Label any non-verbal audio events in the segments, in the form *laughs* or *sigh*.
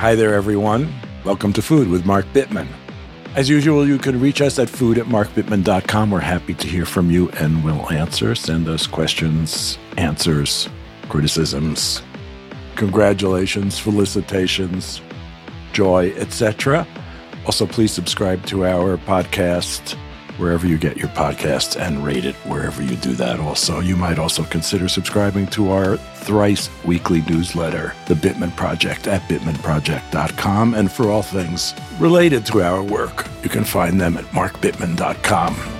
Hi there, everyone. Welcome to Food with Mark Bittman. As usual, you can reach us at food at markbittman.com. We're happy to hear from you and we'll answer. Send us questions, answers, criticisms, congratulations, felicitations, joy, etc. Also, please subscribe to our podcast wherever you get your podcasts and rate it wherever you do that also. You might also consider subscribing to our thrice weekly newsletter, The Bittman Project, at bittmanproject.com. And for all things related to our work, you can find them at markbittman.com.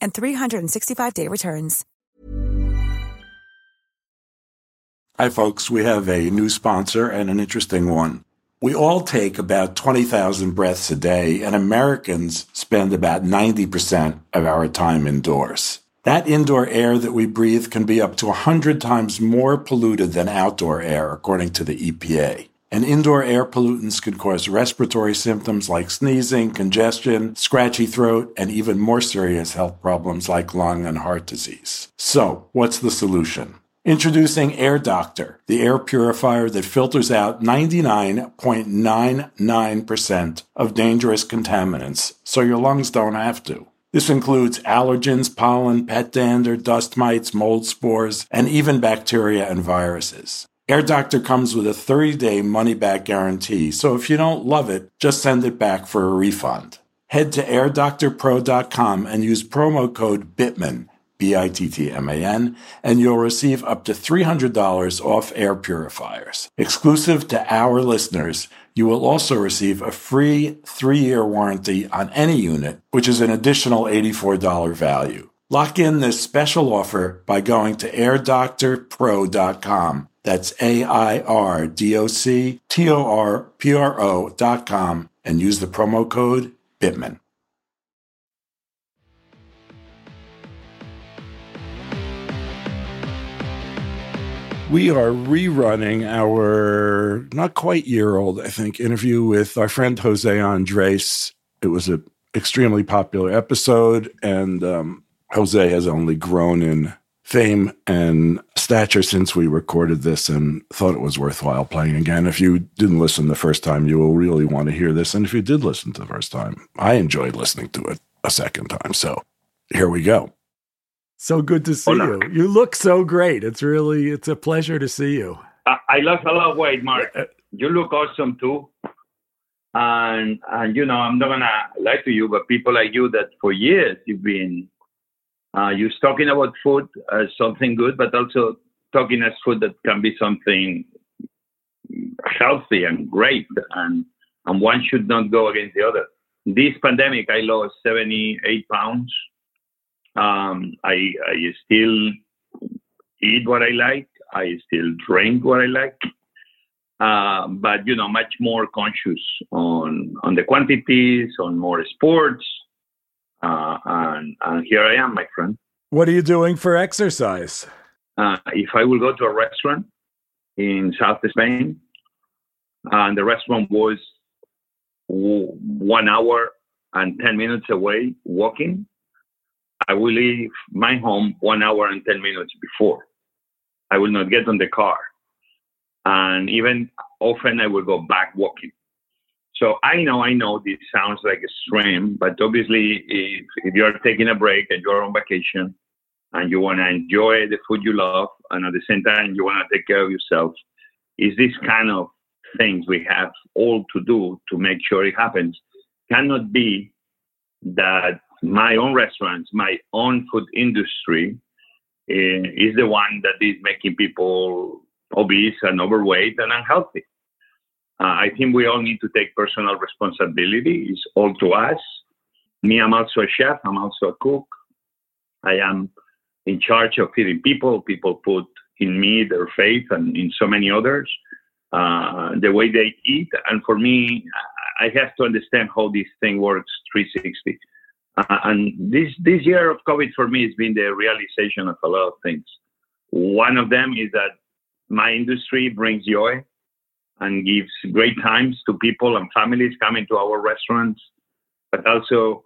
and 365-day returns. Hi, folks. We have a new sponsor and an interesting one. We all take about 20,000 breaths a day, and Americans spend about 90% of our time indoors. That indoor air that we breathe can be up to 100 times more polluted than outdoor air, according to the EPA. And indoor air pollutants can cause respiratory symptoms like sneezing, congestion, scratchy throat, and even more serious health problems like lung and heart disease. So, what's the solution? Introducing Air Doctor, the air purifier that filters out 99.99% of dangerous contaminants so your lungs don't have to. This includes allergens, pollen, pet dander, dust mites, mold spores, and even bacteria and viruses. Air Doctor comes with a 30 day money back guarantee, so if you don't love it, just send it back for a refund. Head to airdoctorpro.com and use promo code BITTMAN, B I T T M A N, and you'll receive up to $300 off air purifiers. Exclusive to our listeners, you will also receive a free three year warranty on any unit, which is an additional $84 value. Lock in this special offer by going to airdoctorpro.com. That's A I R D O C T O R P R O dot com and use the promo code BITTMAN. We are rerunning our not quite year old, I think, interview with our friend José Andrés. It was an extremely popular episode, and um, José has only grown in fame and stature since we recorded this and thought it was worthwhile playing again. If you didn't listen the first time, you will really want to hear this. And if you did listen to the first time, I enjoyed listening to it a second time. So here we go. So good to see Hola. you. You look so great. It's really it's a pleasure to see you. I, I lost a lot of weight, Mark. Uh, you look awesome too. And and you know, I'm not gonna lie to you, but people like you that for years you've been uh, you're talking about food as something good, but also talking as food that can be something healthy and great, and and one should not go against the other. This pandemic, I lost 78 pounds. Um, I I still eat what I like. I still drink what I like. Uh, but you know, much more conscious on on the quantities, on more sports, Uh, and, and here I am, my friend. What are you doing for exercise? Uh, if I will go to a restaurant in South Spain, and the restaurant was one hour and 10 minutes away walking, I will leave my home one hour and 10 minutes before. I will not get on the car. And even often I will go back walking. So I know, I know this sounds like a extreme, but obviously, if, if you're taking a break and you're on vacation and you want to enjoy the food you love, and at the same time you want to take care of yourself, is this kind of things we have all to do to make sure it happens. Cannot be that my own restaurants, my own food industry, uh, is the one that is making people obese and overweight and unhealthy. Uh, I think we all need to take personal responsibility. It's all to us. Me, I'm also a chef. I'm also a cook. I am in charge of feeding people. People put in me their faith and in so many others, uh, the way they eat. And for me, I have to understand how this thing works 360. Uh, and this this year of COVID for me has been the realization of a lot of things. One of them is that my industry brings joy and gives great times to people and families coming to our restaurants, but also,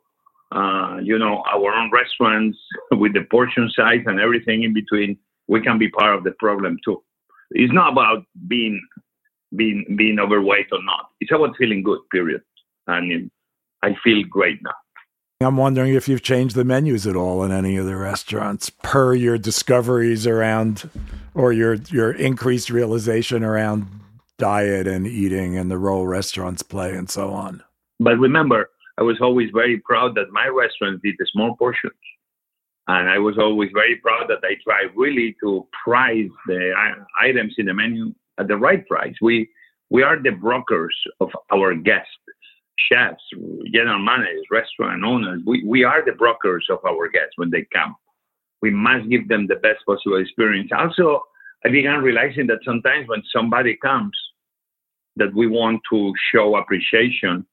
uh, you know, our own restaurants with the portion size and everything in between, we can be part of the problem too. It's not about being being being overweight or not. It's about feeling good. Period. And I feel great now. I'm wondering if you've changed the menus at all in any of the restaurants per your discoveries around or your your increased realization around diet and eating and the role restaurants play and so on. But remember, I was always very proud that my restaurant did the small portions. And I was always very proud that I tried really to price the items in the menu at the right price. We we are the brokers of our guests chefs, general managers, restaurant owners, we, we are the brokers of our guests when they come. We must give them the best possible experience. Also, I began realizing that sometimes when somebody comes that we want to show appreciation,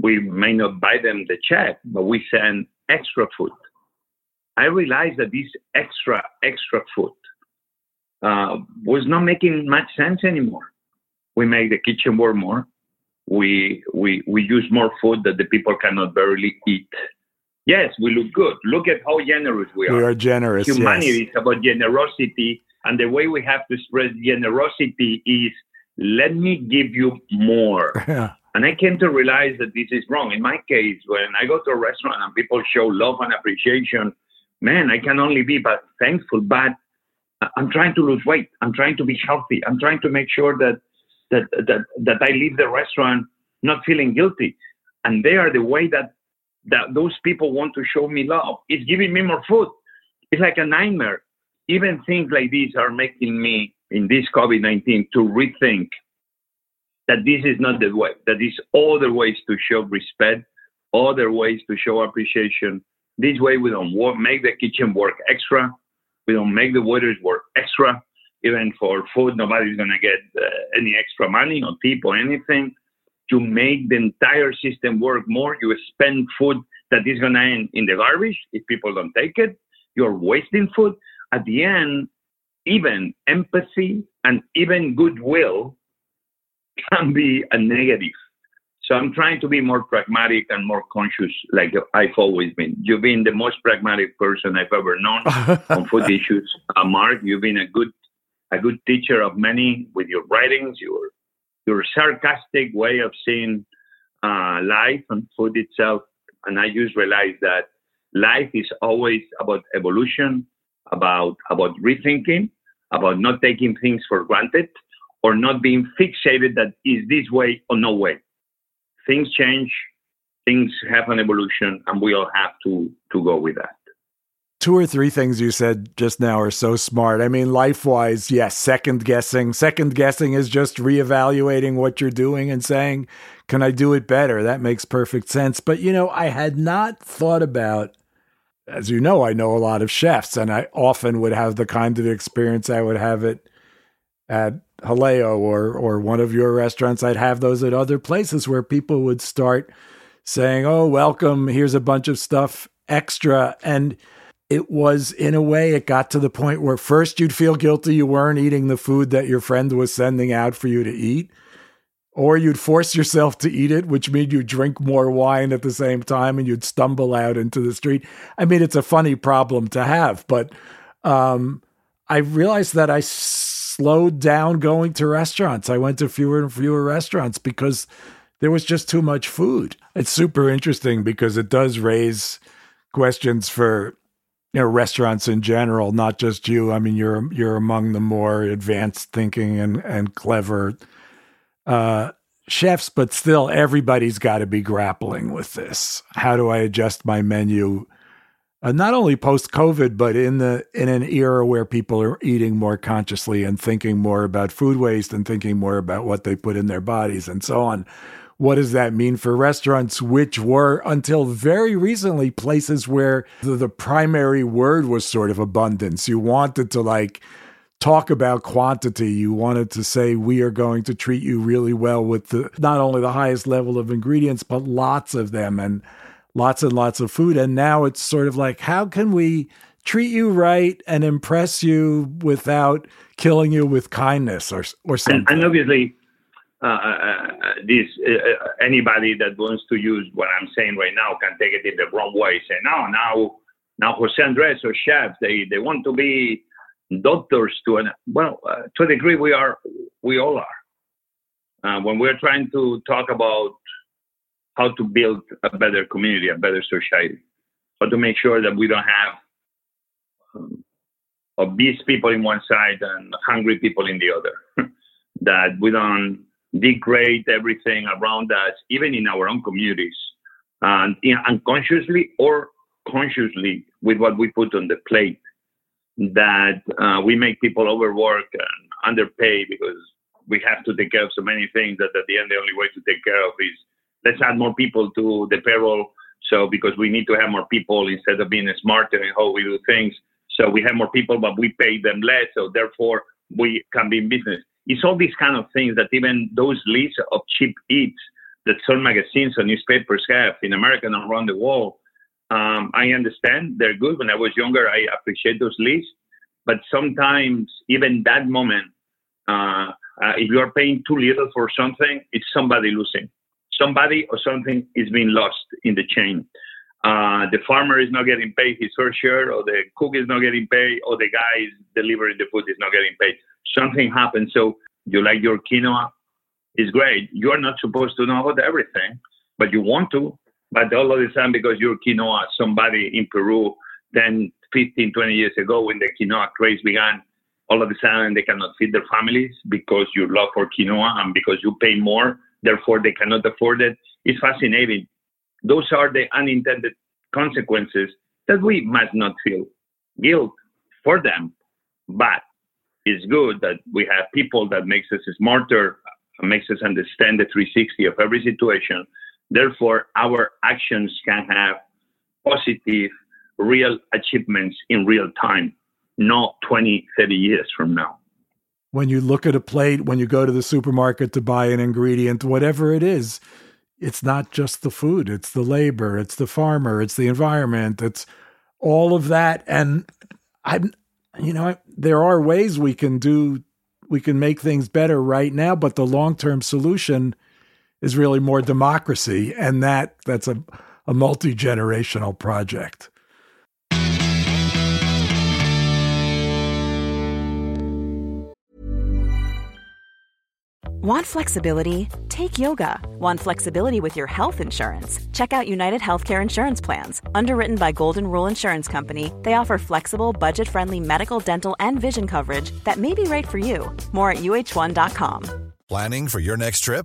we may not buy them the check, but we send extra food. I realized that this extra, extra food uh, was not making much sense anymore. We make the kitchen work more we we we use more food that the people cannot barely eat. Yes, we look good. Look at how generous we are. We are generous. Humanity yes. is about generosity, and the way we have to spread generosity is let me give you more. *laughs* Yeah. And I came to realize that this is wrong. In my case, when I go to a restaurant and people show love and appreciation, man, I can only be but thankful. But I'm trying to lose weight. I'm trying to be healthy. I'm trying to make sure that that that that I leave the restaurant not feeling guilty. And they are the way that that those people want to show me love. It's giving me more food. It's like a nightmare. Even things like these are making me in this COVID-19 to rethink that this is not the way, that there's other ways to show respect, other ways to show appreciation. This way we don't work, make the kitchen work extra. We don't make the waiters work extra even for food, nobody's going to get uh, any extra money or tip or anything. To make the entire system work more, you spend food that is going to end in the garbage if people don't take it. You're wasting food. At the end, even empathy and even goodwill can be a negative. So I'm trying to be more pragmatic and more conscious, like I've always been. You've been the most pragmatic person I've ever known *laughs* on food issues. Uh, Mark, you've been a good a good teacher of many with your writings, your your sarcastic way of seeing uh, life and food itself. And I just realized that life is always about evolution, about about rethinking, about not taking things for granted, or not being fixated that is this way or no way. Things change, things have an evolution, and we all have to to go with that two or three things you said just now are so smart. I mean, life wise, yes, second guessing. Second guessing is just reevaluating what you're doing and saying, can I do it better? That makes perfect sense. But, you know, I had not thought about, as you know, I know a lot of chefs, and I often would have the kind of experience I would have it at Jaleo or, or one of your restaurants. I'd have those at other places where people would start saying, "Oh, welcome. Here's a bunch of stuff extra." And it was in a way it got to the point where first you'd feel guilty you weren't eating the food that your friend was sending out for you to eat or you'd force yourself to eat it which means you'd drink more wine at the same time and you'd stumble out into the street. I mean it's a funny problem to have but um, i realized that i slowed down going to restaurants. I went to fewer and fewer restaurants because there was just too much food. It's super interesting because it does raise questions for you know restaurants in general, not just you. I mean, you're you're among the more advanced thinking and and clever uh, chefs, but still, everybody's got to be grappling with this. How do I adjust my menu? Uh, not only post COVID, but in the in an era where people are eating more consciously and thinking more about food waste and thinking more about what they put in their bodies and so on what does that mean for restaurants, which were until very recently places where the, the, primary word was sort of abundance? You wanted to like talk about quantity. You wanted to say, we are going to treat you really well with the, not only the highest level of ingredients, but lots of them and lots and lots of food. And now it's sort of like, how can we treat you right and impress you without killing you with kindness or, or something? And, and obviously, uh, uh, uh, this anybody that wants to use what I'm saying right now can take it in the wrong way. Say no, now now José Andrés or chefs they they want to be doctors to an well uh, to a degree we are we all are. Uh, when we're trying to talk about how to build a better community, a better society, how to make sure that we don't have um, obese people in one side and hungry people in the other, *laughs* that we don't degrade everything around us, even in our own communities, and unconsciously or consciously with what we put on the plate, that uh, we make people overwork and underpay because we have to take care of so many things that at the end the only way to take care of is let's add more people to the payroll. So because we need to have more people instead of being smarter in how we do things. So we have more people, but we pay them less. So therefore we can be in business it's all these kind of things that even those lists of cheap eats that some magazines or newspapers have in America and around the world. Um, I understand they're good. When I was younger, I appreciate those lists. But sometimes, even that moment, uh, uh, if you are paying too little for something, it's somebody losing. Somebody or something is being lost in the chain. Uh, the farmer is not getting paid his fair share, or the cook is not getting paid, or the guy delivering the food is not getting paid something happens. So you like your quinoa, it's great. You are not supposed to know about everything, but you want to. But all of a sudden, because you're quinoa, somebody in Peru 10, 15, 20 years ago, when the quinoa craze began, all of a sudden they cannot feed their families because you love for quinoa and because you pay more, therefore they cannot afford it. It's fascinating. Those are the unintended consequences that we must not feel guilt for them, but it's good that we have people that makes us smarter, makes us understand the 360 of every situation. Therefore, our actions can have positive, real achievements in real time, not 20, 30 years from now. When you look at a plate, when you go to the supermarket to buy an ingredient, whatever it is, it's not just the food, it's the labor, it's the farmer, it's the environment, it's all of that. And I'm you know, there are ways we can do, we can make things better right now, but the long term solution is really more democracy. And that that's a, a multi generational project. Want flexibility? Take yoga. Want flexibility with your health insurance? Check out United Healthcare Insurance Plans. Underwritten by Golden Rule Insurance Company, they offer flexible, budget friendly medical, dental, and vision coverage that may be right for you. More at uh1.com. Planning for your next trip?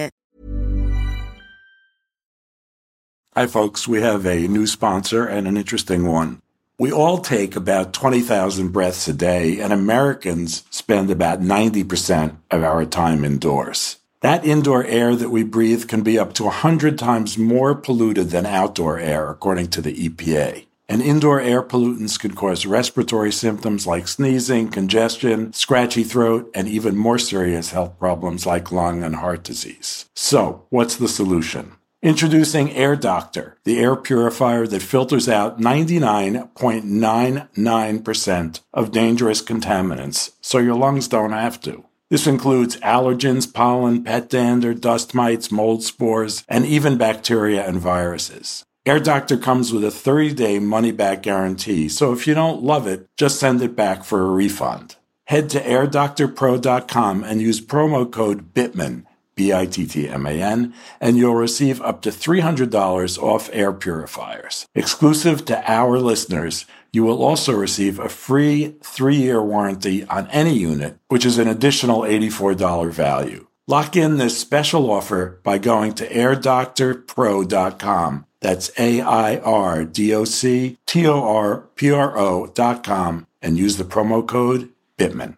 Hi, folks. We have a new sponsor and an interesting one. We all take about 20,000 breaths a day, and Americans spend about 90% of our time indoors. That indoor air that we breathe can be up to 100 times more polluted than outdoor air, according to the EPA. And indoor air pollutants can cause respiratory symptoms like sneezing, congestion, scratchy throat, and even more serious health problems like lung and heart disease. So, what's the solution? Introducing Air Doctor, the air purifier that filters out 99.99% of dangerous contaminants so your lungs don't have to. This includes allergens, pollen, pet dander, dust mites, mold spores, and even bacteria and viruses. Air Doctor comes with a 30 day money back guarantee, so if you don't love it, just send it back for a refund. Head to airdoctorpro.com and use promo code BITTMAN B-I-T-T-M-A-N, and you'll receive up to $300 off air purifiers. Exclusive to our listeners, you will also receive a free three-year warranty on any unit, which is an additional $84 value. Lock in this special offer by going to airdoctorpro.com. That's A-I-R-D-O-C-T-O-R-P-R-O dot com and use the promo code BITTMAN.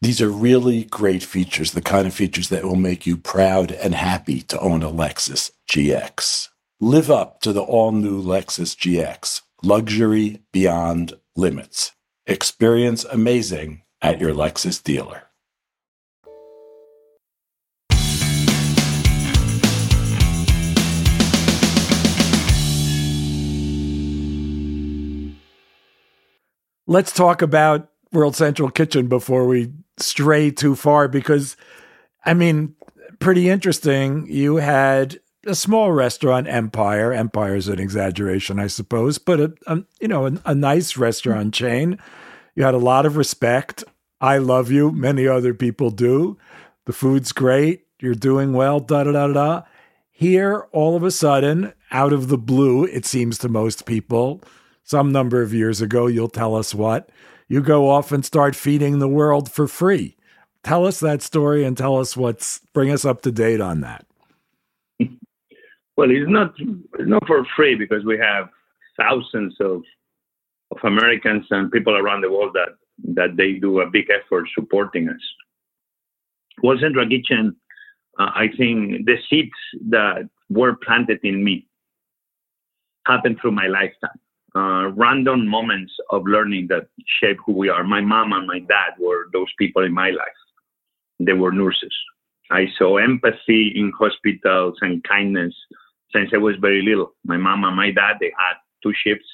These are really great features, the kind of features that will make you proud and happy to own a Lexus GX. Live up to the all new Lexus GX, luxury beyond limits. Experience amazing at your Lexus dealer. Let's talk about World Central Kitchen before we stray too far because I mean, pretty interesting. You had a small restaurant empire. Empire is an exaggeration, I suppose, but a, a you know a, a, nice restaurant chain. You had a lot of respect. I love you. Many other people do. The food's great. You're doing well. Da da da da. Here, all of a sudden, out of the blue, it seems to most people, some number of years ago, you'll tell us what you go off and start feeding the world for free. Tell us that story and tell us what's bring us up to date on that. Well, it's not it's not for free because we have thousands of of Americans and people around the world that that they do a big effort supporting us. World Central Kitchen, uh, I think the seeds that were planted in me happened through my lifetime uh, random moments of learning that shape who we are. My mom and my dad were those people in my life. They were nurses. I saw empathy in hospitals and kindness since I was very little. My mom and my dad, they had two shifts.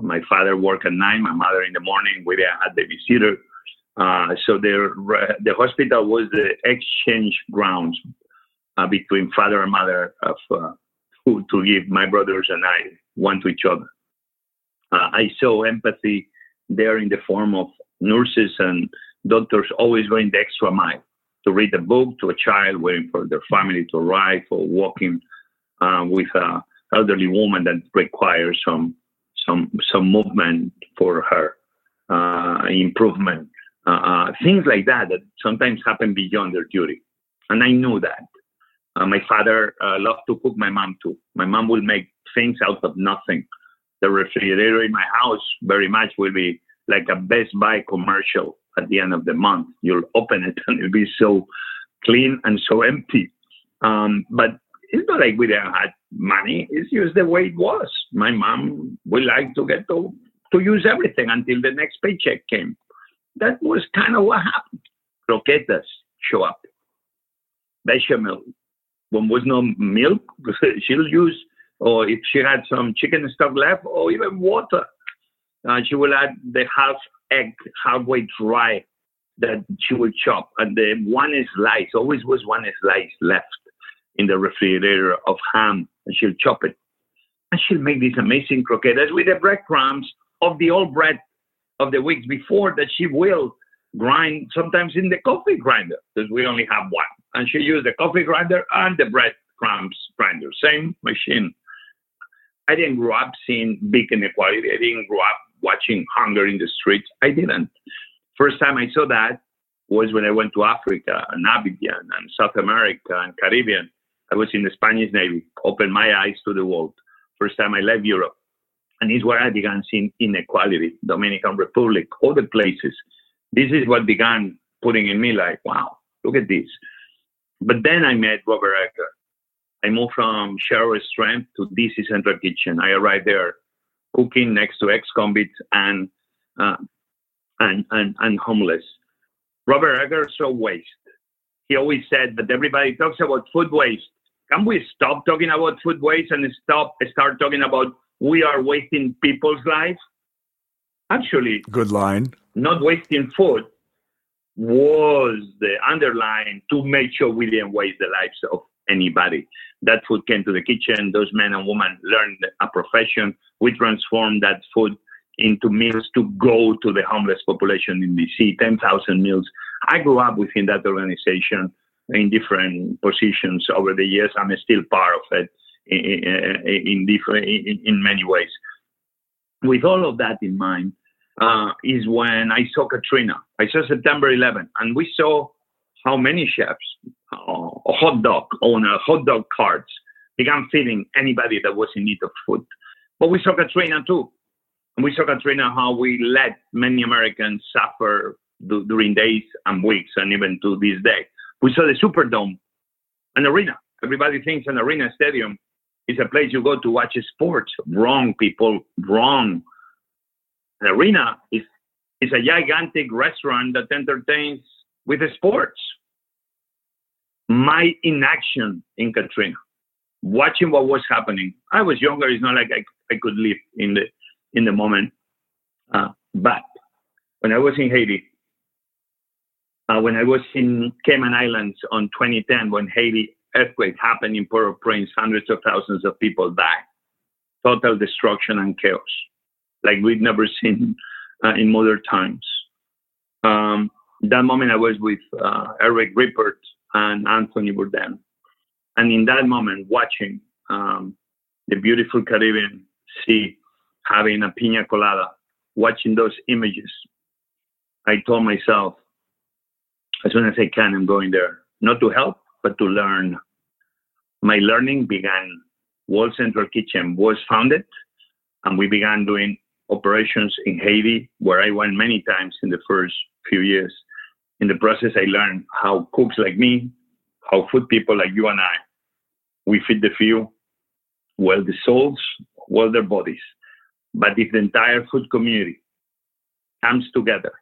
My father worked at night, my mother in the morning. We had babysitter. Uh, so the the hospital was the exchange grounds uh, between father and mother of uh, food to give my brothers and I one to each other. Uh, I saw empathy there in the form of nurses and doctors always going the extra mile to read a book to a child waiting for their family to arrive or walking uh, with an elderly woman that requires some some some movement for her uh, improvement uh, uh, things like that that sometimes happen beyond their duty. And I knew that. Uh, my father loved to cook. My mom too. My mom will make things out of nothing. The refrigerator in my house very much will be like a Best Buy commercial at the end of the month. You'll open it *laughs* and it'll be so clean and so empty. Um, but it's not like we didn't have money. It's just the way it was. My mom would like to get to, to use everything until the next paycheck came that was kind of what happened. Croquetas show up. Bechamel. When was no milk, *laughs* she'll use, or if she had some chicken stock left, or even water, uh, she will add the half egg, halfway dry, that she will chop. And the one slice, always was one slice left in the refrigerator of ham, and she'll chop it. And she'll make these amazing croquetas with the breadcrumbs of the old bread of the weeks before that she will grind sometimes in the coffee grinder because we only have one. And she used the coffee grinder and the breadcrumbs grinder, same machine. I didn't grow up seeing big inequality. I didn't grow up watching hunger in the streets. I didn't. First time I saw that was when I went to Africa and Abidjan and South America and Caribbean. I was in the Spanish Navy, opened my eyes to the world. First time I left Europe. And it's where I began seeing inequality, Dominican Republic, other places. This is what began putting in me like, wow, look at this. But then I met Robert Egger. I moved from Share Strength to DC Central Kitchen. I arrived there cooking next to ex-convicts and, uh, and, and, and homeless. Robert Egger saw waste. He always said that everybody talks about food waste. Can we stop talking about food waste and stop start talking about we are wasting people's lives. Actually, good line. Not wasting food was the underline to make sure we didn't waste the lives of anybody. That food came to the kitchen. Those men and women learned a profession. We transformed that food into meals to go to the homeless population in DC, 10,000 meals. I grew up within that organization in different positions over the years. I'm still part of it in, different in, in, many ways. With all of that in mind, uh, is when I saw Katrina. I saw September 11, and we saw how many chefs, uh, hot dog owner, hot dog carts began feeding anybody that was in need of food. But we saw Katrina too. And we saw Katrina how we let many Americans suffer d- during days and weeks and even to this day. We saw the Superdome, an arena. Everybody thinks an arena stadium is a place you go to watch sports. Wrong, people. Wrong. An arena is is a gigantic restaurant that entertains with sports. My inaction in Katrina, watching what was happening. I was younger. It's not like I, I could live in the in the moment. Uh, but when I was in Haiti, uh, when I was in Cayman Islands on 2010, when Haiti earthquake happened in Port-au-Prince, hundreds of thousands of people died. Total destruction and chaos, like we've never seen uh, in modern times. Um, that moment, I was with uh, Eric Ripert and Anthony Bourdain. And in that moment, watching um, the beautiful Caribbean Sea, having a pina colada, watching those images, I told myself, as soon as I can, I'm going there, not to help, but to learn. My learning began. World Central Kitchen was founded, and we began doing operations in Haiti, where I went many times in the first few years. In the process, I learned how cooks like me, how food people like you and I, we feed the few, well the souls, well their bodies. But if the entire food community comes together,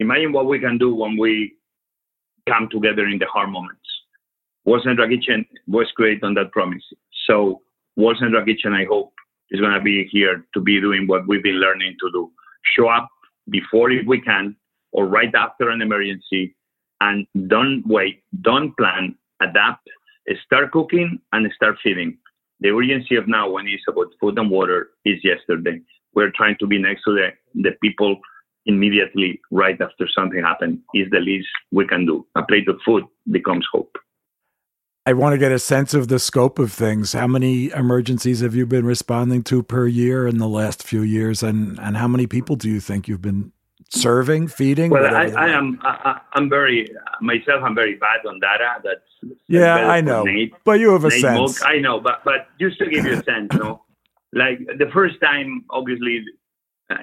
imagine what we can do when we come together in the hard moments. World Central Kitchen was great on that promise. So World Central Kitchen, I hope, is going to be here to be doing what we've been learning to do. Show up before if we can or right after an emergency and don't wait, don't plan, adapt, start cooking and start feeding. The urgency of now when it's about food and water is yesterday. We're trying to be next to the, the people immediately right after something happened is the least we can do. A plate of food becomes hope. I want to get a sense of the scope of things. How many emergencies have you been responding to per year in the last few years, and and how many people do you think you've been serving, feeding? Well, I, I, am I, am very myself. I'm very bad on data. That's yeah, I know. Nate, but you have a Nate sense. I know, but but just to give you a sense, you know, *laughs* like the first time, obviously,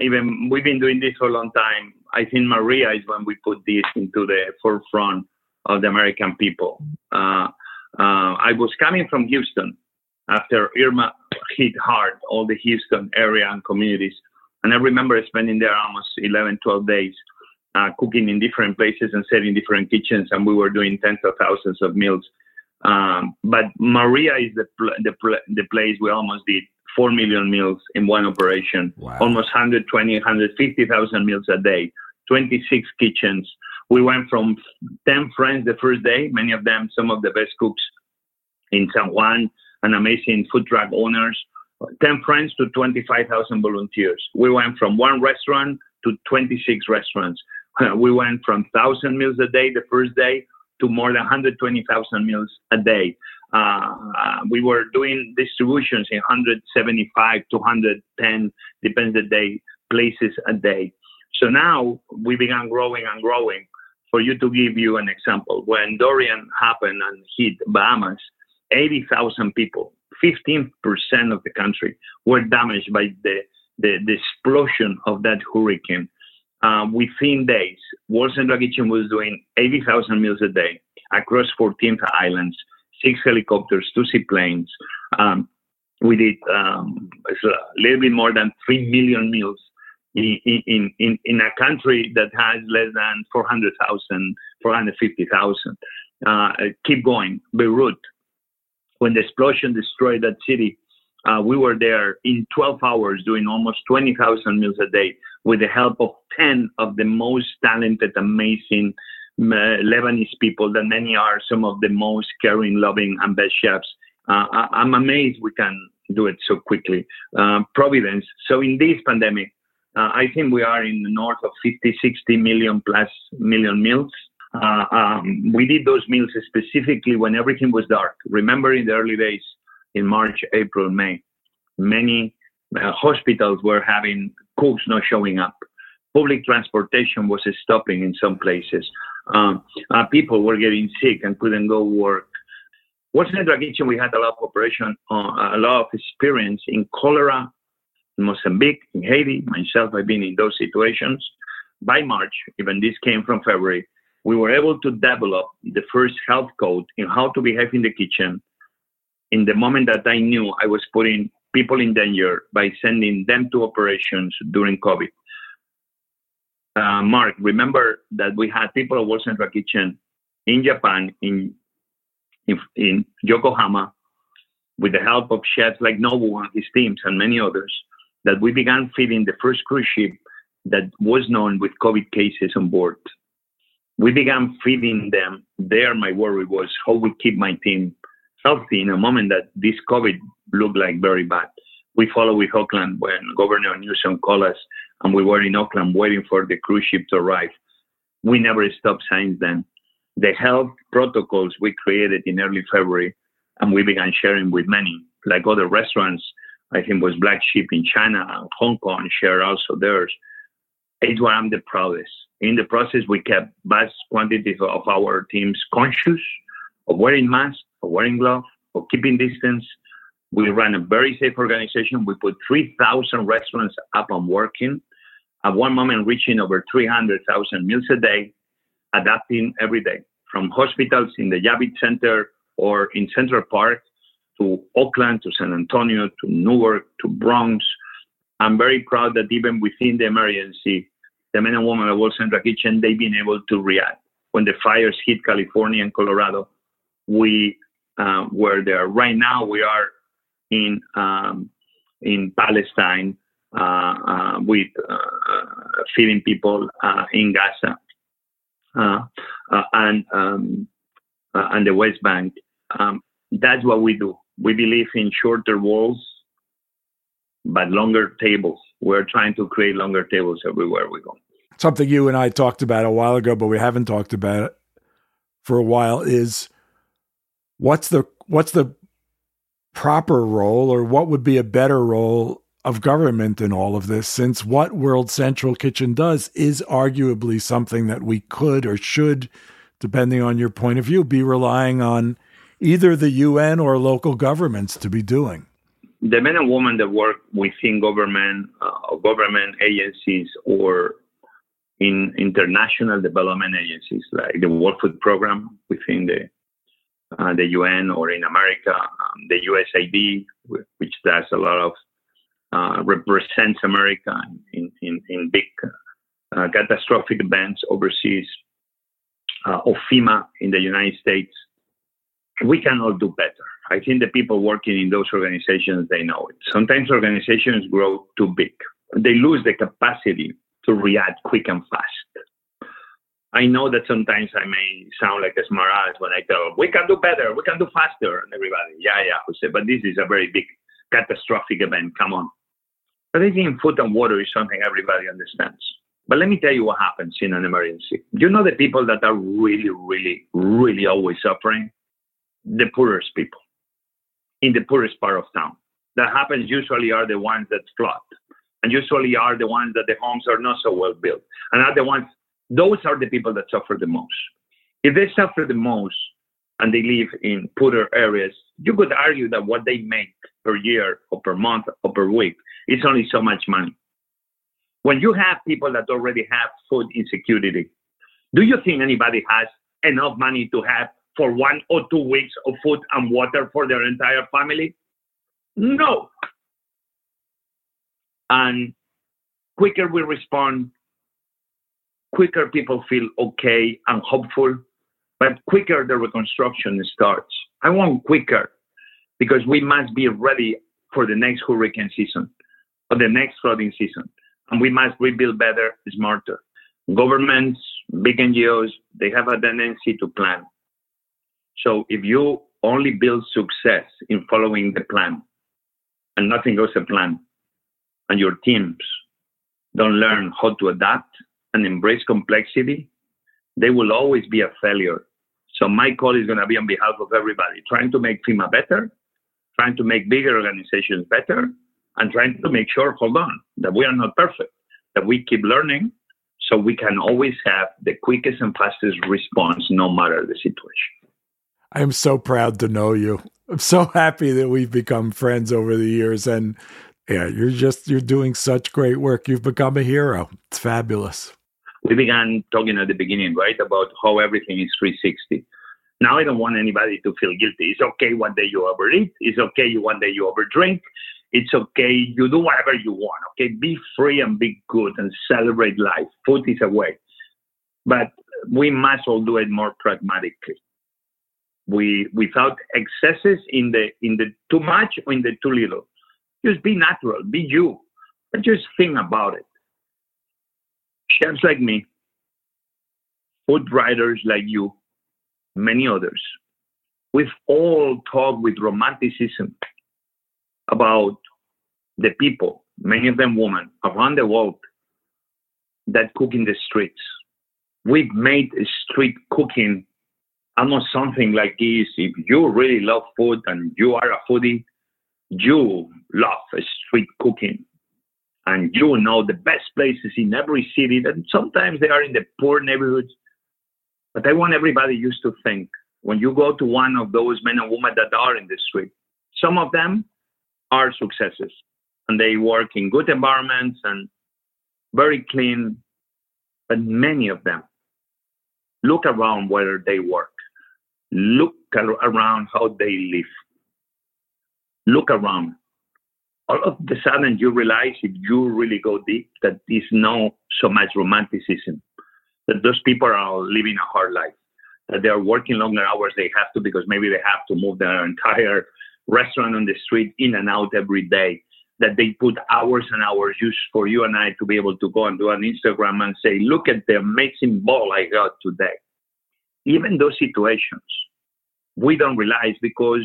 even we've been doing this for a long time. I think Maria is when we put this into the forefront of the American people. Uh, uh, I was coming from Houston after Irma hit hard all the Houston area and communities. And I remember spending there almost 11, 12 days uh, cooking in different places and setting different kitchens. And we were doing tens of thousands of meals. Um, but Maria is the, pl- the, pl- the place we almost did 4 million meals in one operation, wow. almost 120, 150,000 meals a day, 26 kitchens, we went from 10 friends the first day, many of them some of the best cooks in San Juan and amazing food truck owners. 10 friends to 25,000 volunteers. We went from one restaurant to 26 restaurants. *laughs* We went from 1,000 meals a day the first day to more than 120,000 meals a day. Uh, we were doing distributions in 175 to 110, depends the day, places a day. So now we began growing and growing for you to give you an example, when Dorian happened and hit Bahamas, 80,000 people, 15% of the country, were damaged by the, the, the explosion of that hurricane. Um, within days, World Central Kitchen was doing 80,000 meals a day across 14 islands, six helicopters, two seaplanes. Um, we did um, a little bit more than 3 million meals in, in, in, in a country that has less than 400,000, 450,000. Uh, keep going. Beirut, when the explosion destroyed that city, uh, we were there in 12 hours doing almost 20,000 meals a day with the help of 10 of the most talented, amazing uh, Lebanese people that many are some of the most caring, loving, and best chefs. Uh, I, am amazed we can do it so quickly. Uh, Providence. So in this pandemic, uh, I think we are in the north of 50, 60 million plus million meals. Uh, um, we did those meals specifically when everything was dark. Remember in the early days, in March, April, May, many uh, hospitals were having cooks not showing up. Public transportation was stopping in some places. Um, uh, people were getting sick and couldn't go work. World Central Kitchen? We had a lot of operation, uh, a lot of experience in cholera in Mozambique, in Haiti. Myself, I've been in those situations. By March, even this came from February, we were able to develop the first health code in how to behave in the kitchen in the moment that I knew I was putting people in danger by sending them to operations during COVID. Uh, Mark, remember that we had people at World Central Kitchen in Japan, in, in, in Yokohama, with the help of chefs like Nobu and his teams and many others, that we began feeding the first cruise ship that was known with COVID cases on board. We began feeding them. There, my worry was how we keep my team healthy in a moment that this COVID looked like very bad. We followed with Oakland when Governor Newsom called us, and we were in Oakland waiting for the cruise ship to arrive. We never stopped since then. The health protocols we created in early February, and we began sharing with many, like other restaurants I think was Black Sheep in China and Hong Kong share also theirs. It's what I'm the proudest. In the process, we kept vast quantities of our teams conscious of wearing masks, of wearing gloves, of keeping distance. We ran a very safe organization. We put 3,000 restaurants up and working. At one moment, reaching over 300,000 meals a day, adapting every day from hospitals in the Javits Center or in Central Park to Oakland, to San Antonio, to Newark, to Bronx. I'm very proud that even within the emergency, the men and women at World Central Kitchen, they've been able to react. When the fires hit California and Colorado, we uh, were there. Right now, we are in um, in Palestine uh, uh, with uh, feeding people in Gaza and um, and the West Bank. Um, that's what we do. We believe in shorter walls, but longer tables. We're trying to create longer tables everywhere we go. Something you and I talked about a while ago, but we haven't talked about it for a while is what's the what's the proper role or what would be a better role of government in all of this since what World Central Kitchen does is arguably something that we could or should depending on your point of view be relying on either the UN or local governments to be doing the men and women that work within government uh, government agencies or in international development agencies like the World Food Program within the uh, the UN or in America, um, the USAID, which does a lot of uh, represents America in in, in big uh, catastrophic events overseas, uh, or FEMA in the United States. We can all do better. I think the people working in those organizations they know it. Sometimes organizations grow too big. They lose the capacity to react quick and fast. I know that sometimes I may sound like a smart ass when I tell we can do better, we can do faster, and everybody, yeah, yeah, Jose, but this is a very big catastrophic event. Come on. But I think food and water is something everybody understands. But let me tell you what happens in an emergency. You know the people that are really, really, really always suffering? The poorest people in the poorest part of town. That happens usually are the ones that flood and usually are the ones that the homes are not so well built and are the ones those are the people that suffer the most if they suffer the most and they live in poorer areas you could argue that what they make per year or per month or per week is only so much money when you have people that already have food insecurity do you think anybody has enough money to have for one or two weeks of food and water for their entire family no and quicker we respond, quicker people feel okay and hopeful, but quicker the reconstruction starts. I want quicker because we must be ready for the next hurricane season or the next flooding season. And we must rebuild better, smarter. Governments, big NGOs, they have a tendency to plan. So if you only build success in following the plan and nothing goes to plan, and your teams don't learn how to adapt and embrace complexity, they will always be a failure. So my call is going to be on behalf of everybody, trying to make FEMA better, trying to make bigger organizations better, and trying to make sure, hold on, that we are not perfect, that we keep learning so we can always have the quickest and fastest response no matter the situation. I am so proud to know you. I'm so *laughs* happy that we've become friends over the years and yeah, you're just you're doing such great work. You've become a hero. It's fabulous. We began talking at the beginning, right, about how everything is 360. Now I don't want anybody to feel guilty. It's okay one day you overeat. It's okay one day you overdrink. It's okay you do whatever you want. Okay, be free and be good and celebrate life. Food is a way, but we must all do it more pragmatically. We without excesses in the in the too much or in the too little just be natural, be you, but just think about it. Chefs like me, food writers like you, many others, we've all talked with romanticism about the people, many of them women, around the world that cook in the streets. We've made street cooking almost something like this. If you really love food and you are a foodie, you love street cooking. And you know the best places in every city and sometimes they are in the poor neighborhoods. But i want everybody used to think when you go to one of those men and women that are in the street some of them are successes. And they work in good environments and very clean but many of them look around where they work look around how they live look around. All of a sudden, you realize if you really go deep, that there's no so much romanticism. That those people are living a hard life. That they are working longer hours they have to because maybe they have to move their entire restaurant on the street in and out every day. that they put hours and hours just for you and I to be able to go and do an Instagram and say, look at the amazing ball I got today. Even those situations, we don't realize because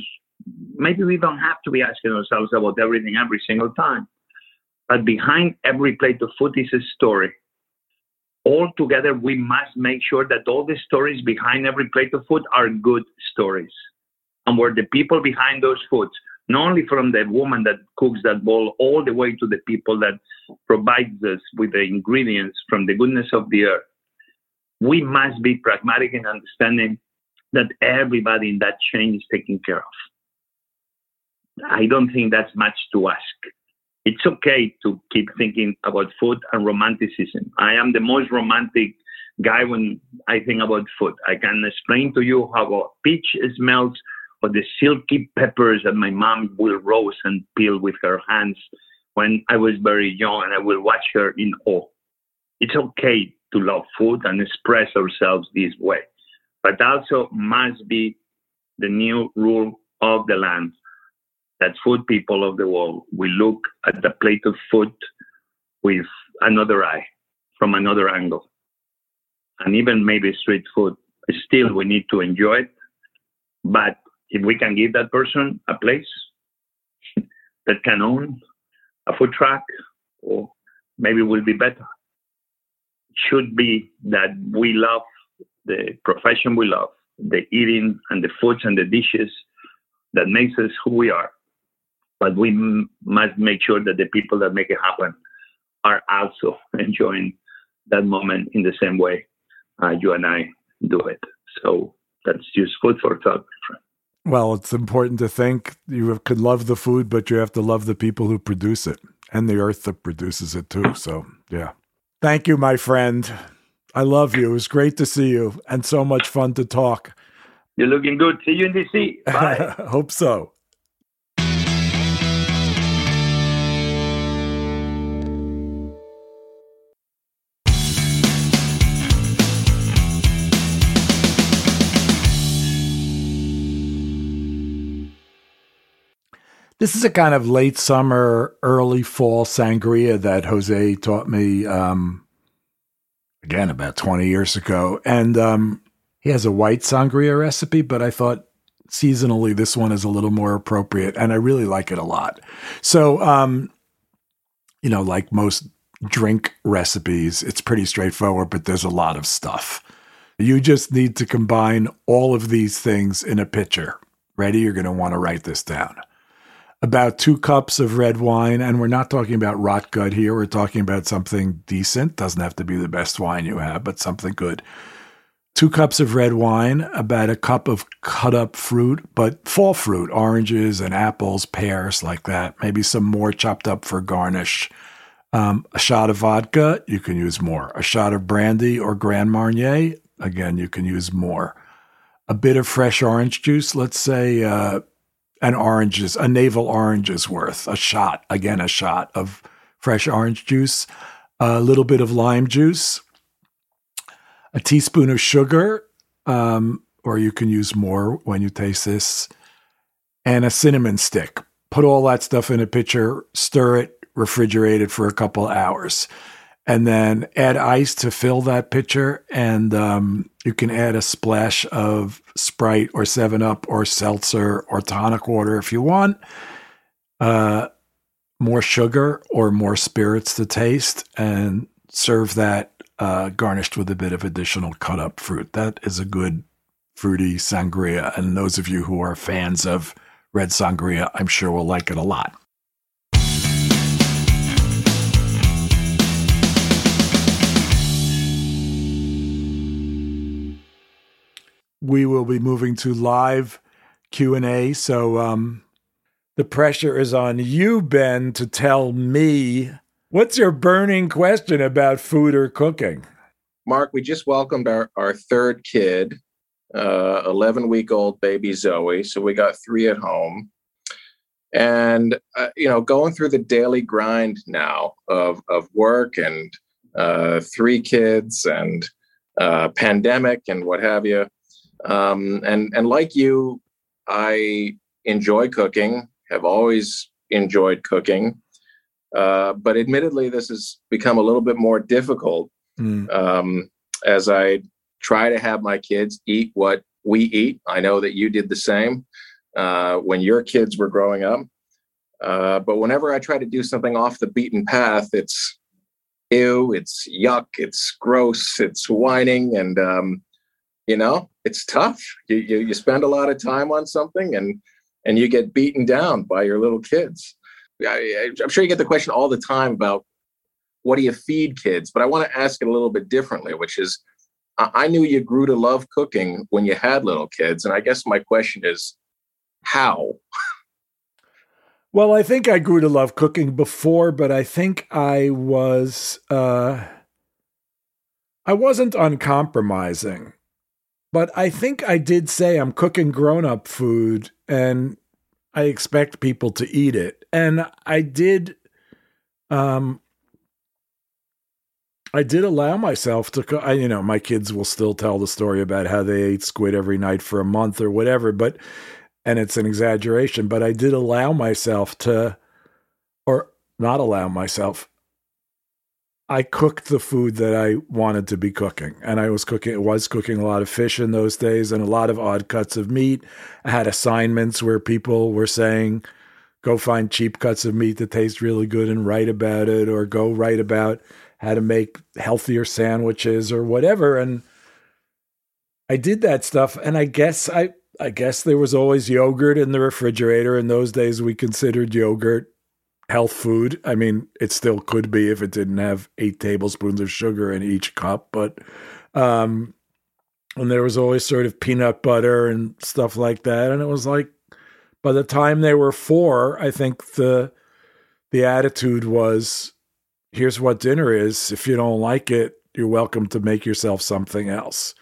maybe we don't have to be asking ourselves about everything every single time. But behind every plate of food is a story. All together, we must make sure that all the stories behind every plate of food are good stories. And where the people behind those foods, not only from the woman that cooks that bowl, all the way to the people that provides us with the ingredients from the goodness of the earth, we must be pragmatic in understanding that everybody in that chain is taken care of. I don't think that's much to ask. It's okay to keep thinking about food and romanticism. I am the most romantic guy when I think about food. I can explain to you how a peach smells or the silky peppers that my mom will roast and peel with her hands when I was very young and I will watch her in awe. It's okay to love food and express ourselves this way, but also must be the new rule of the land that food people of the world will look at the plate of food with another eye, from another angle. And even maybe street food, still we need to enjoy it. But if we can give that person a place *laughs* that can own a food truck, or maybe will be better. Should be that we love the profession we love, the eating and the foods and the dishes that makes us who we are but we m- must make sure that the people that make it happen are also *laughs* enjoying that moment in the same way uh, you and I do it. So that's just food for thought, Well, it's important to think you could love the food, but you have to love the people who produce it and the earth that produces it too. So, yeah. Thank you, my friend. I love you. It was great to see you and so much fun to talk. You're looking good. See you in DC. Bye. *laughs* Hope so. This is a kind of late summer, early fall sangria that Jose taught me um, again about 20 years ago. And um, he has a white sangria recipe, but I thought seasonally this one is a little more appropriate. And I really like it a lot. So, um, you know, like most drink recipes, it's pretty straightforward, but there's a lot of stuff. You just need to combine all of these things in a pitcher. Ready? You're going to want to write this down about two cups of red wine, and we're not talking about rot gut here. We're talking about something decent. Doesn't have to be the best wine you have, but something good. Two cups of red wine, about a cup of cut up fruit, but fall fruit, oranges and apples, pears, like that. Maybe some more chopped up for garnish. Um, a shot of vodka, you can use more. A shot of brandy or Grand Marnier, again, you can use more. A bit of fresh orange juice, let's say uh, an oranges, a navel orange's worth, a shot, again, a shot of fresh orange juice, a little bit of lime juice, a teaspoon of sugar, um, or you can use more when you taste this, and a cinnamon stick. Put all that stuff in a pitcher, stir it, refrigerate it for a couple hours and then add ice to fill that pitcher. And um, you can add a splash of Sprite or 7 Up or seltzer or tonic water if you want. Uh, more sugar or more spirits to taste, and serve that uh, garnished with a bit of additional cut up fruit. That is a good fruity sangria. And those of you who are fans of red sangria, I'm sure will like it a lot. We will be moving to live q&a so um, the pressure is on you ben to tell me what's your burning question about food or cooking? Mark we just welcomed our, our third kid 11 uh, week old baby zoe so we got three at home. And uh, you know going through the daily grind now of, of work and uh, three kids and uh, pandemic and what have you um, and and like you, I enjoy cooking. Have always enjoyed cooking. Uh, but admittedly, this has become a little bit more difficult mm. um, as I try to have my kids eat what we eat. I know that you did the same uh, when your kids were growing up. Uh, but whenever I try to do something off the beaten path, it's ew, it's yuck, it's gross, it's whining, and um, you know, it's tough. You, you you spend a lot of time on something, and and you get beaten down by your little kids. I, I'm sure you get the question all the time about what do you feed kids, but I want to ask it a little bit differently, which is, I knew you grew to love cooking when you had little kids, and I guess my question is, how? Well, I think I grew to love cooking before, but I think I was uh I wasn't uncompromising. But I think I did say I'm cooking grown-up food and I expect people to eat it. And I did um I did allow myself to cook. I, you know, my kids will still tell the story about how they ate squid every night for a month or whatever, but and it's an exaggeration, but I did allow myself to, or not allow myself. I cooked the food that I wanted to be cooking, and I was cooking. Was cooking a lot of fish in those days, and a lot of odd cuts of meat. I had assignments where people were saying, "Go find cheap cuts of meat that taste really good and write about it," or "Go write about how to make healthier sandwiches," or whatever. And I did that stuff, and I guess I I guess there was always yogurt in the refrigerator. In those days, we considered yogurt health food. I mean, it still could be if it didn't have eight tablespoons of sugar in each cup, but um, and there was always sort of peanut butter and stuff like that. And it was like by the time they were four, I think the the attitude was, "Here's what dinner is. If you don't like it, you're welcome to make yourself something else."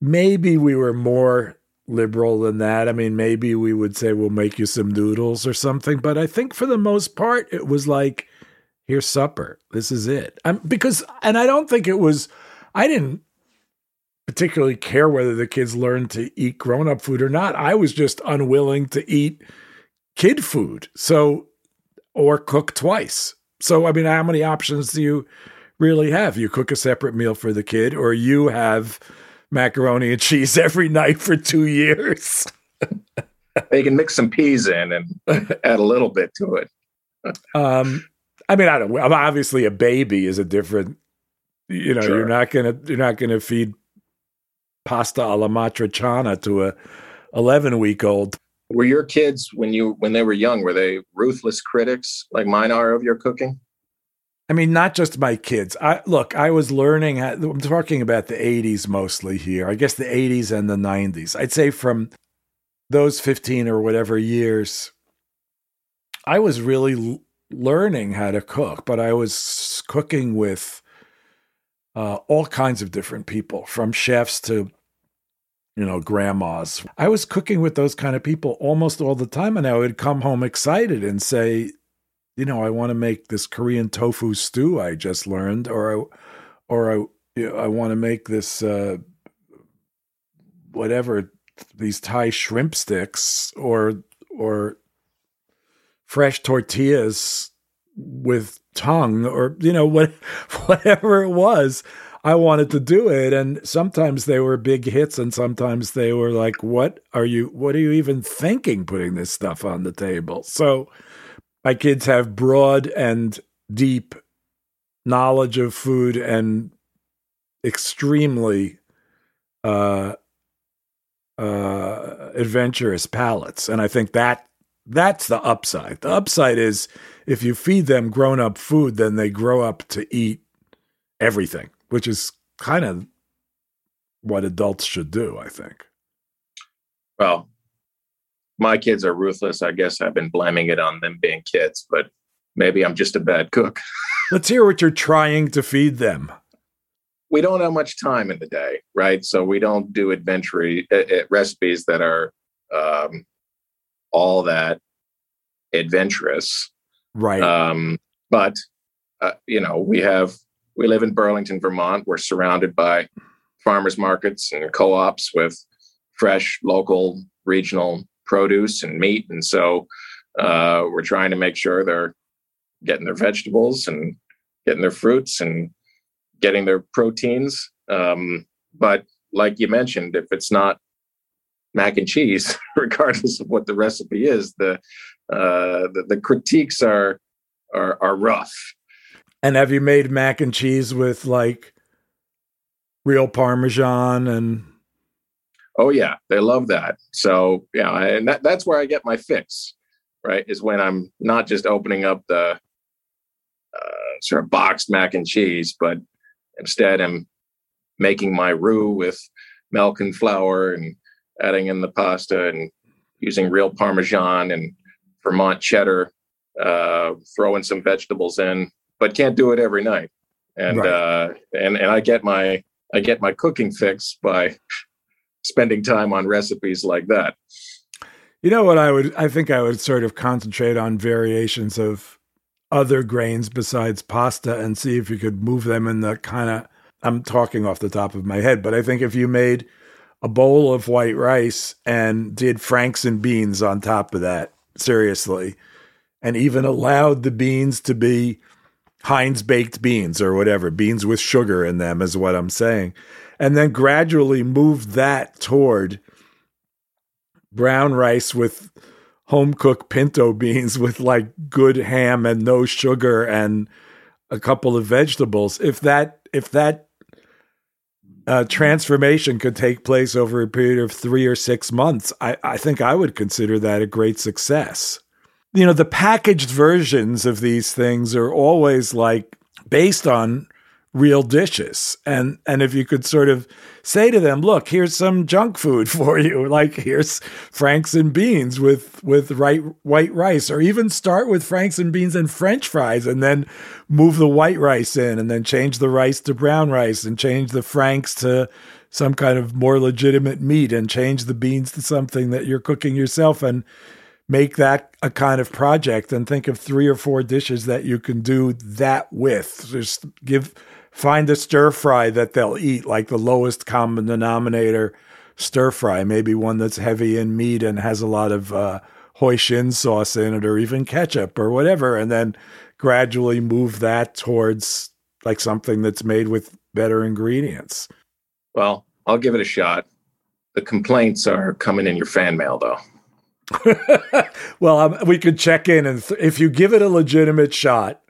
Maybe we were more liberal than that. I mean, maybe we would say we'll make you some noodles or something, but I think for the most part, it was like, here's supper. This is it. I'm, because, and I don't think it was, I didn't particularly care whether the kids learned to eat grown up food or not. I was just unwilling to eat kid food. So, or cook twice. So, I mean, how many options do you really have? You cook a separate meal for the kid, or you have, macaroni and cheese every night for two years. *laughs* they can mix some peas in and add a little bit to it. um, I mean, I don't. Obviously, a baby is a different. You know, sure. you're not gonna you're not gonna feed pasta alla matriciana to a 11 week old. Were your kids when you when they were young? Were they ruthless critics like mine are of your cooking? I mean, not just my kids. I look, I was learning. I'm talking about the 80s mostly here. I guess the 80s and the 90s. I'd say from those 15 or whatever years, I was really learning how to cook, but I was cooking with uh, all kinds of different people, from chefs to you know, grandmas. I was cooking with those kind of people almost all the time, and I would come home excited and say, you know, I want to make this Korean tofu stew I just learned, or I, or I, you know, I want to make this uh, whatever these Thai shrimp sticks, or or fresh tortillas with tongue, or you know what, *laughs* whatever it was. I wanted to do it, and sometimes they were big hits, and sometimes they were like, "What are you? What are you even thinking? Putting this stuff on the table?" So my kids have broad and deep knowledge of food and extremely uh, uh, adventurous palates, and I think that that's the upside. The upside is if you feed them grown up food, then they grow up to eat everything, which is kind of what adults should do, I think. Well, my kids are ruthless. I guess I've been blaming it on them being kids, but maybe I'm just a bad cook. *laughs* Let's hear what you're trying to feed them. We don't have much time in the day, right? So we don't do adventure uh, recipes that are um, all that adventurous, right? Um, but uh, you know, we have we live in Burlington, Vermont. We're surrounded by farmers markets and co-ops with fresh, local, regional produce and meat, and so uh, we're trying to make sure they're getting their vegetables and getting their fruits and getting their proteins. Um, but like you mentioned, if it's not mac and cheese, *laughs* regardless of what the recipe is, the uh, the, the critiques are are are rough. And have you made mac and cheese with like real Parmesan and? Oh yeah, they love that. So yeah, and that, that's where I get my fix. Right, is when I'm not just opening up the uh, sort of boxed mac and cheese, but instead I'm making my roux with milk and flour and adding in the pasta and using real Parmesan and Vermont cheddar, uh, throwing some vegetables in, but can't do it every night. And right. uh, and and I get my I get my cooking fix by spending time on recipes like that. You know what I would I think I would sort of concentrate on variations of other grains besides pasta and see if you could move them in the kind of I'm talking off the top of my head, but I think if you made a bowl of white rice and did franks and beans on top of that, seriously, and even allowed the beans to be Heinz baked beans or whatever, beans with sugar in them is what I'm saying. And then gradually moved that toward brown rice with home cooked pinto beans *laughs* with like good ham and no sugar and a couple of vegetables. If that if that uh, transformation could take place over a period of three or six months, I, I think I would consider that a great success you know, the packaged versions of these things are always like based on real dishes. And and if you could sort of say to them, look, here's some junk food *laughs* for you. Like here's franks and beans with with right white rice or even start with franks and beans and french fries and then move the white rice in and then change the rice to brown rice and change the franks to some kind of more legitimate meat and change the beans to something that you're cooking yourself and make that a kind of project and think of three or four dishes that you can do that with. Just give find a stir fry that they'll eat, like the lowest common denominator stir fry, maybe one that's heavy in meat and has a lot of uh, hoisin sauce in it, or even ketchup or whatever, and then gradually move that towards like something that's made with better ingredients. Well, I'll give it a shot. The complaints are coming in your fan mail, though. *laughs* well, um, we could check in, and th- if you give it a legitimate shot,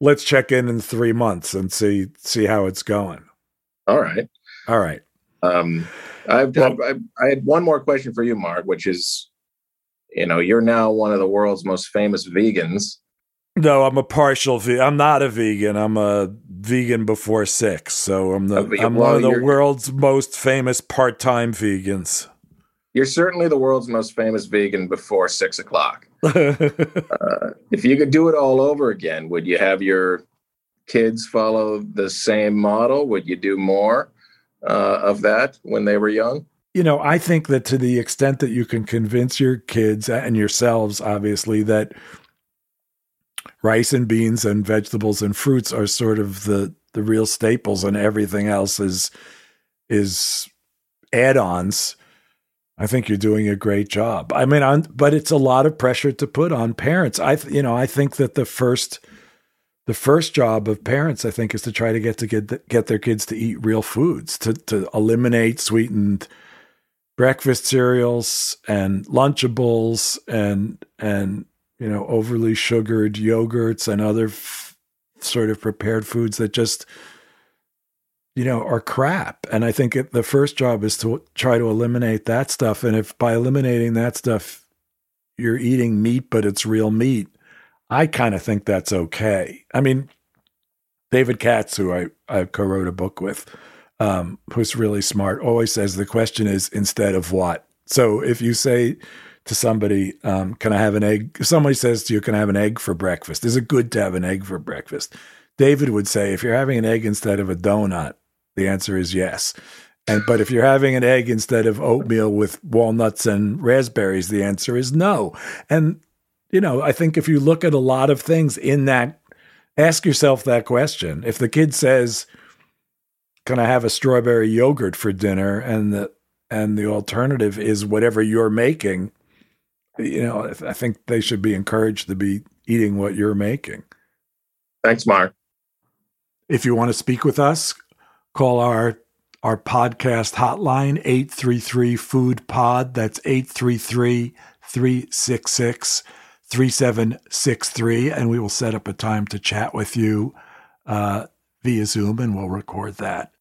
let's check in in three months and see see how it's going. All right, all right. Um, I've, well, I've, I had one more question for you, Mark, which is, you know, you're now one of the world's most famous vegans. No, I'm a partial vegan. I'm not a vegan. I'm a vegan before six. So I'm the I'm well, one of the world's most famous part-time vegans you're certainly the world's most famous vegan before six o'clock. Uh, *laughs* if you could do it all over again, would you have your kids follow the same model? Would you do more uh, of that when they were young? You know, I think that to the extent that you can convince your kids and yourselves, obviously, that rice and beans and vegetables and fruits are sort of the the real staples, and everything else is is add-ons I think you're doing a great job. I mean, on, but it's a lot of pressure to put on parents. I, you know, I think that the first, the first job of parents, I think, is to try to get to get get their kids to eat real foods, to to eliminate sweetened breakfast cereals and Lunchables and and you know overly sugared yogurts and other f- sort of prepared foods that just you know, are crap. And I think it, the first job is to try to eliminate that stuff. And if by eliminating that stuff, you're eating meat, but it's real meat, I kind of think that's okay. I mean, David Katz, who I, I co wrote a book with, um, who's really smart, always says the question is instead of what. So if you say to somebody, um, Can I have an egg? If somebody says to you, Can I have an egg for breakfast? Is it good to have an egg for breakfast? David would say, If you're having an egg instead of a donut, the answer is yes. And but if you're having an egg instead of oatmeal with walnuts and raspberries, the answer is no. And you know, I think if you look at a lot of things in that, ask yourself that question. If the kid says, "Can I have a strawberry yogurt for dinner?" and the and the alternative is whatever you're making, you know, I think they should be encouraged to be eating what you're making. Thanks, Mark. If you want to speak with us, call our our podcast hotline 833 food pod. That's 833 366 3763 and we will set up a time to chat with you uh, via zoom and we'll record that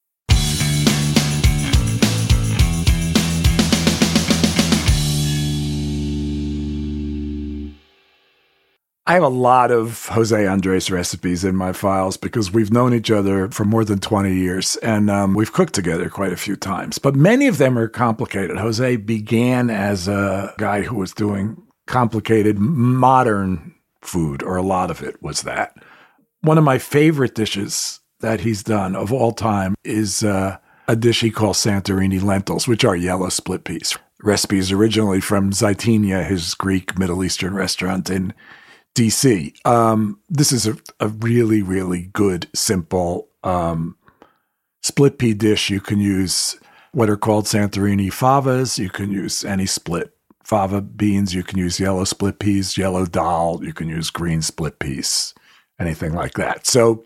I have a lot of Jose Andres recipes in my files because we've known each other for more than 20 years and um, we've cooked together quite a few times. But many of them are complicated. Jose began as a guy who was doing complicated modern food, or a lot of it was that. One of my favorite dishes that he's done of all time is uh, a dish he calls Santorini lentils, which are yellow split peas. Recipes originally from Zaytinya, his Greek Middle Eastern restaurant in DC. Um, this is a, a, really, really good, simple um, split pea dish. You can use what are called Santorini favas. You can use any split fava beans. You can use yellow split peas, yellow dal. You can use green split peas, anything like that. So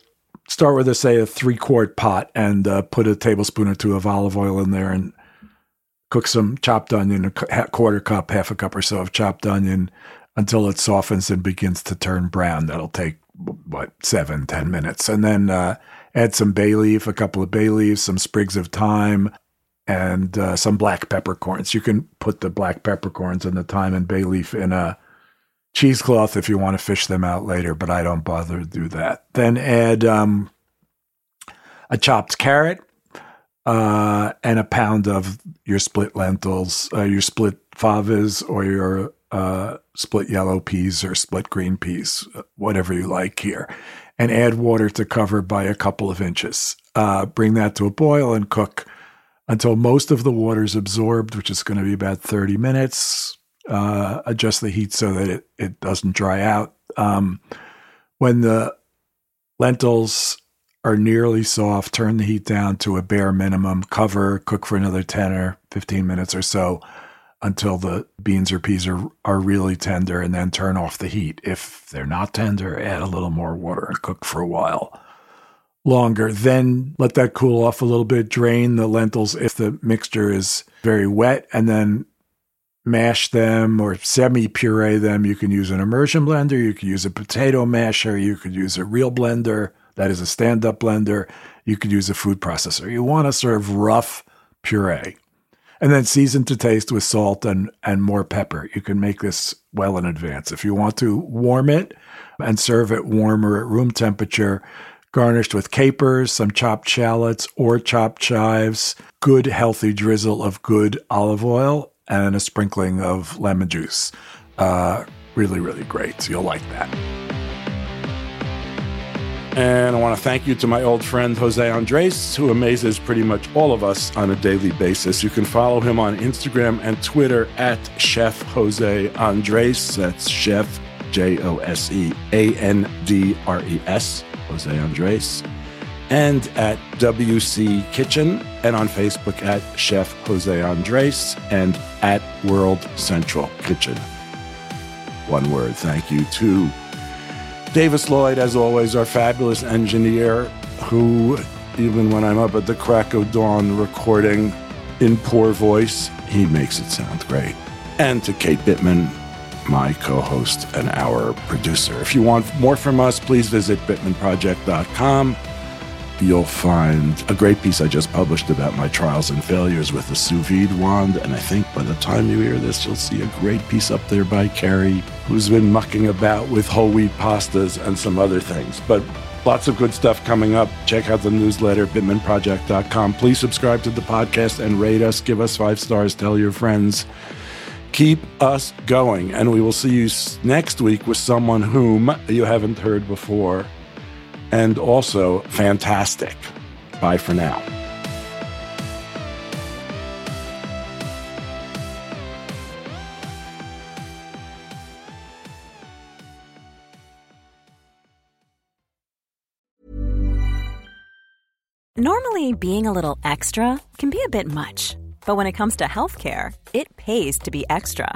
start with, a, say, a three quart pot and uh, put a tablespoon or two of olive oil in there and cook some chopped onion, a quarter cup, half a cup or so of chopped onion until it softens and begins to turn brown. That'll take what seven, ten minutes, and then uh, add some bay leaf, a couple of bay leaves, some sprigs of thyme, and uh, some black peppercorns. You can put the black peppercorns and the thyme and bay leaf in a cheesecloth if you want to fish them out later, but I don't bother to do that. Then add um, a chopped carrot uh, and a pound of your split lentils, uh, your split favas, or your uh, split yellow peas or split green peas, whatever you like here, and add water to cover by a couple of inches. Uh, bring that to a boil and cook until most of the water is absorbed, which is going to be about 30 minutes. Uh, adjust the heat so that it, it doesn't dry out. Um, when the lentils are nearly soft, turn the heat down to a bare minimum, cover, cook for another 10 or 15 minutes or so until the beans or peas are, are really tender and then turn off the heat. If they're not tender, add a little more water and cook for a while longer. Then let that cool off a little bit. Drain the lentils if the mixture is very wet and then mash them or semi puree them. You can use an immersion blender, you can use a potato masher, you could use a real blender that is a stand up blender, you could use a food processor. You want a sort of rough puree and then season to taste with salt and and more pepper. You can make this well in advance. If you want to warm it and serve it warmer at room temperature, garnished with capers, some chopped shallots or chopped chives, good healthy drizzle of good olive oil, and a sprinkling of lemon juice. Uh, really, really great. So you'll like that. And I want to thank you to my old friend Jose Andres, who amazes pretty much all of us on a daily basis. You can follow him on Instagram and Twitter at Chef Jose Andres. That's Chef, J O S E A N D R E S, Jose Andres. And at WC Kitchen, and on Facebook at Chef Jose Andres, and at World Central Kitchen. One word thank you to Davis Lloyd, as always, our fabulous engineer, who, even when I'm up at the crack of dawn recording in poor voice, he makes it sound great. And to Kate Bittman, my co host and our producer. If you want more from us, please visit bittmanproject.com you'll find a great piece I just published about my trials and failures with the sous vide wand. And I think by the time you hear this, you'll see a great piece up there by Carrie, who's been mucking about with whole wheat pastas and some other things. But lots of good stuff coming up. Check out the newsletter, bittmanproject.com. Please subscribe to the podcast and rate us. Give us five stars. Tell your friends. Keep us going. And we will see you next week with someone whom you haven't heard before and also fantastic. Bye for now. Normally, being a little extra can be a bit much, but when it comes to healthcare, it pays to be extra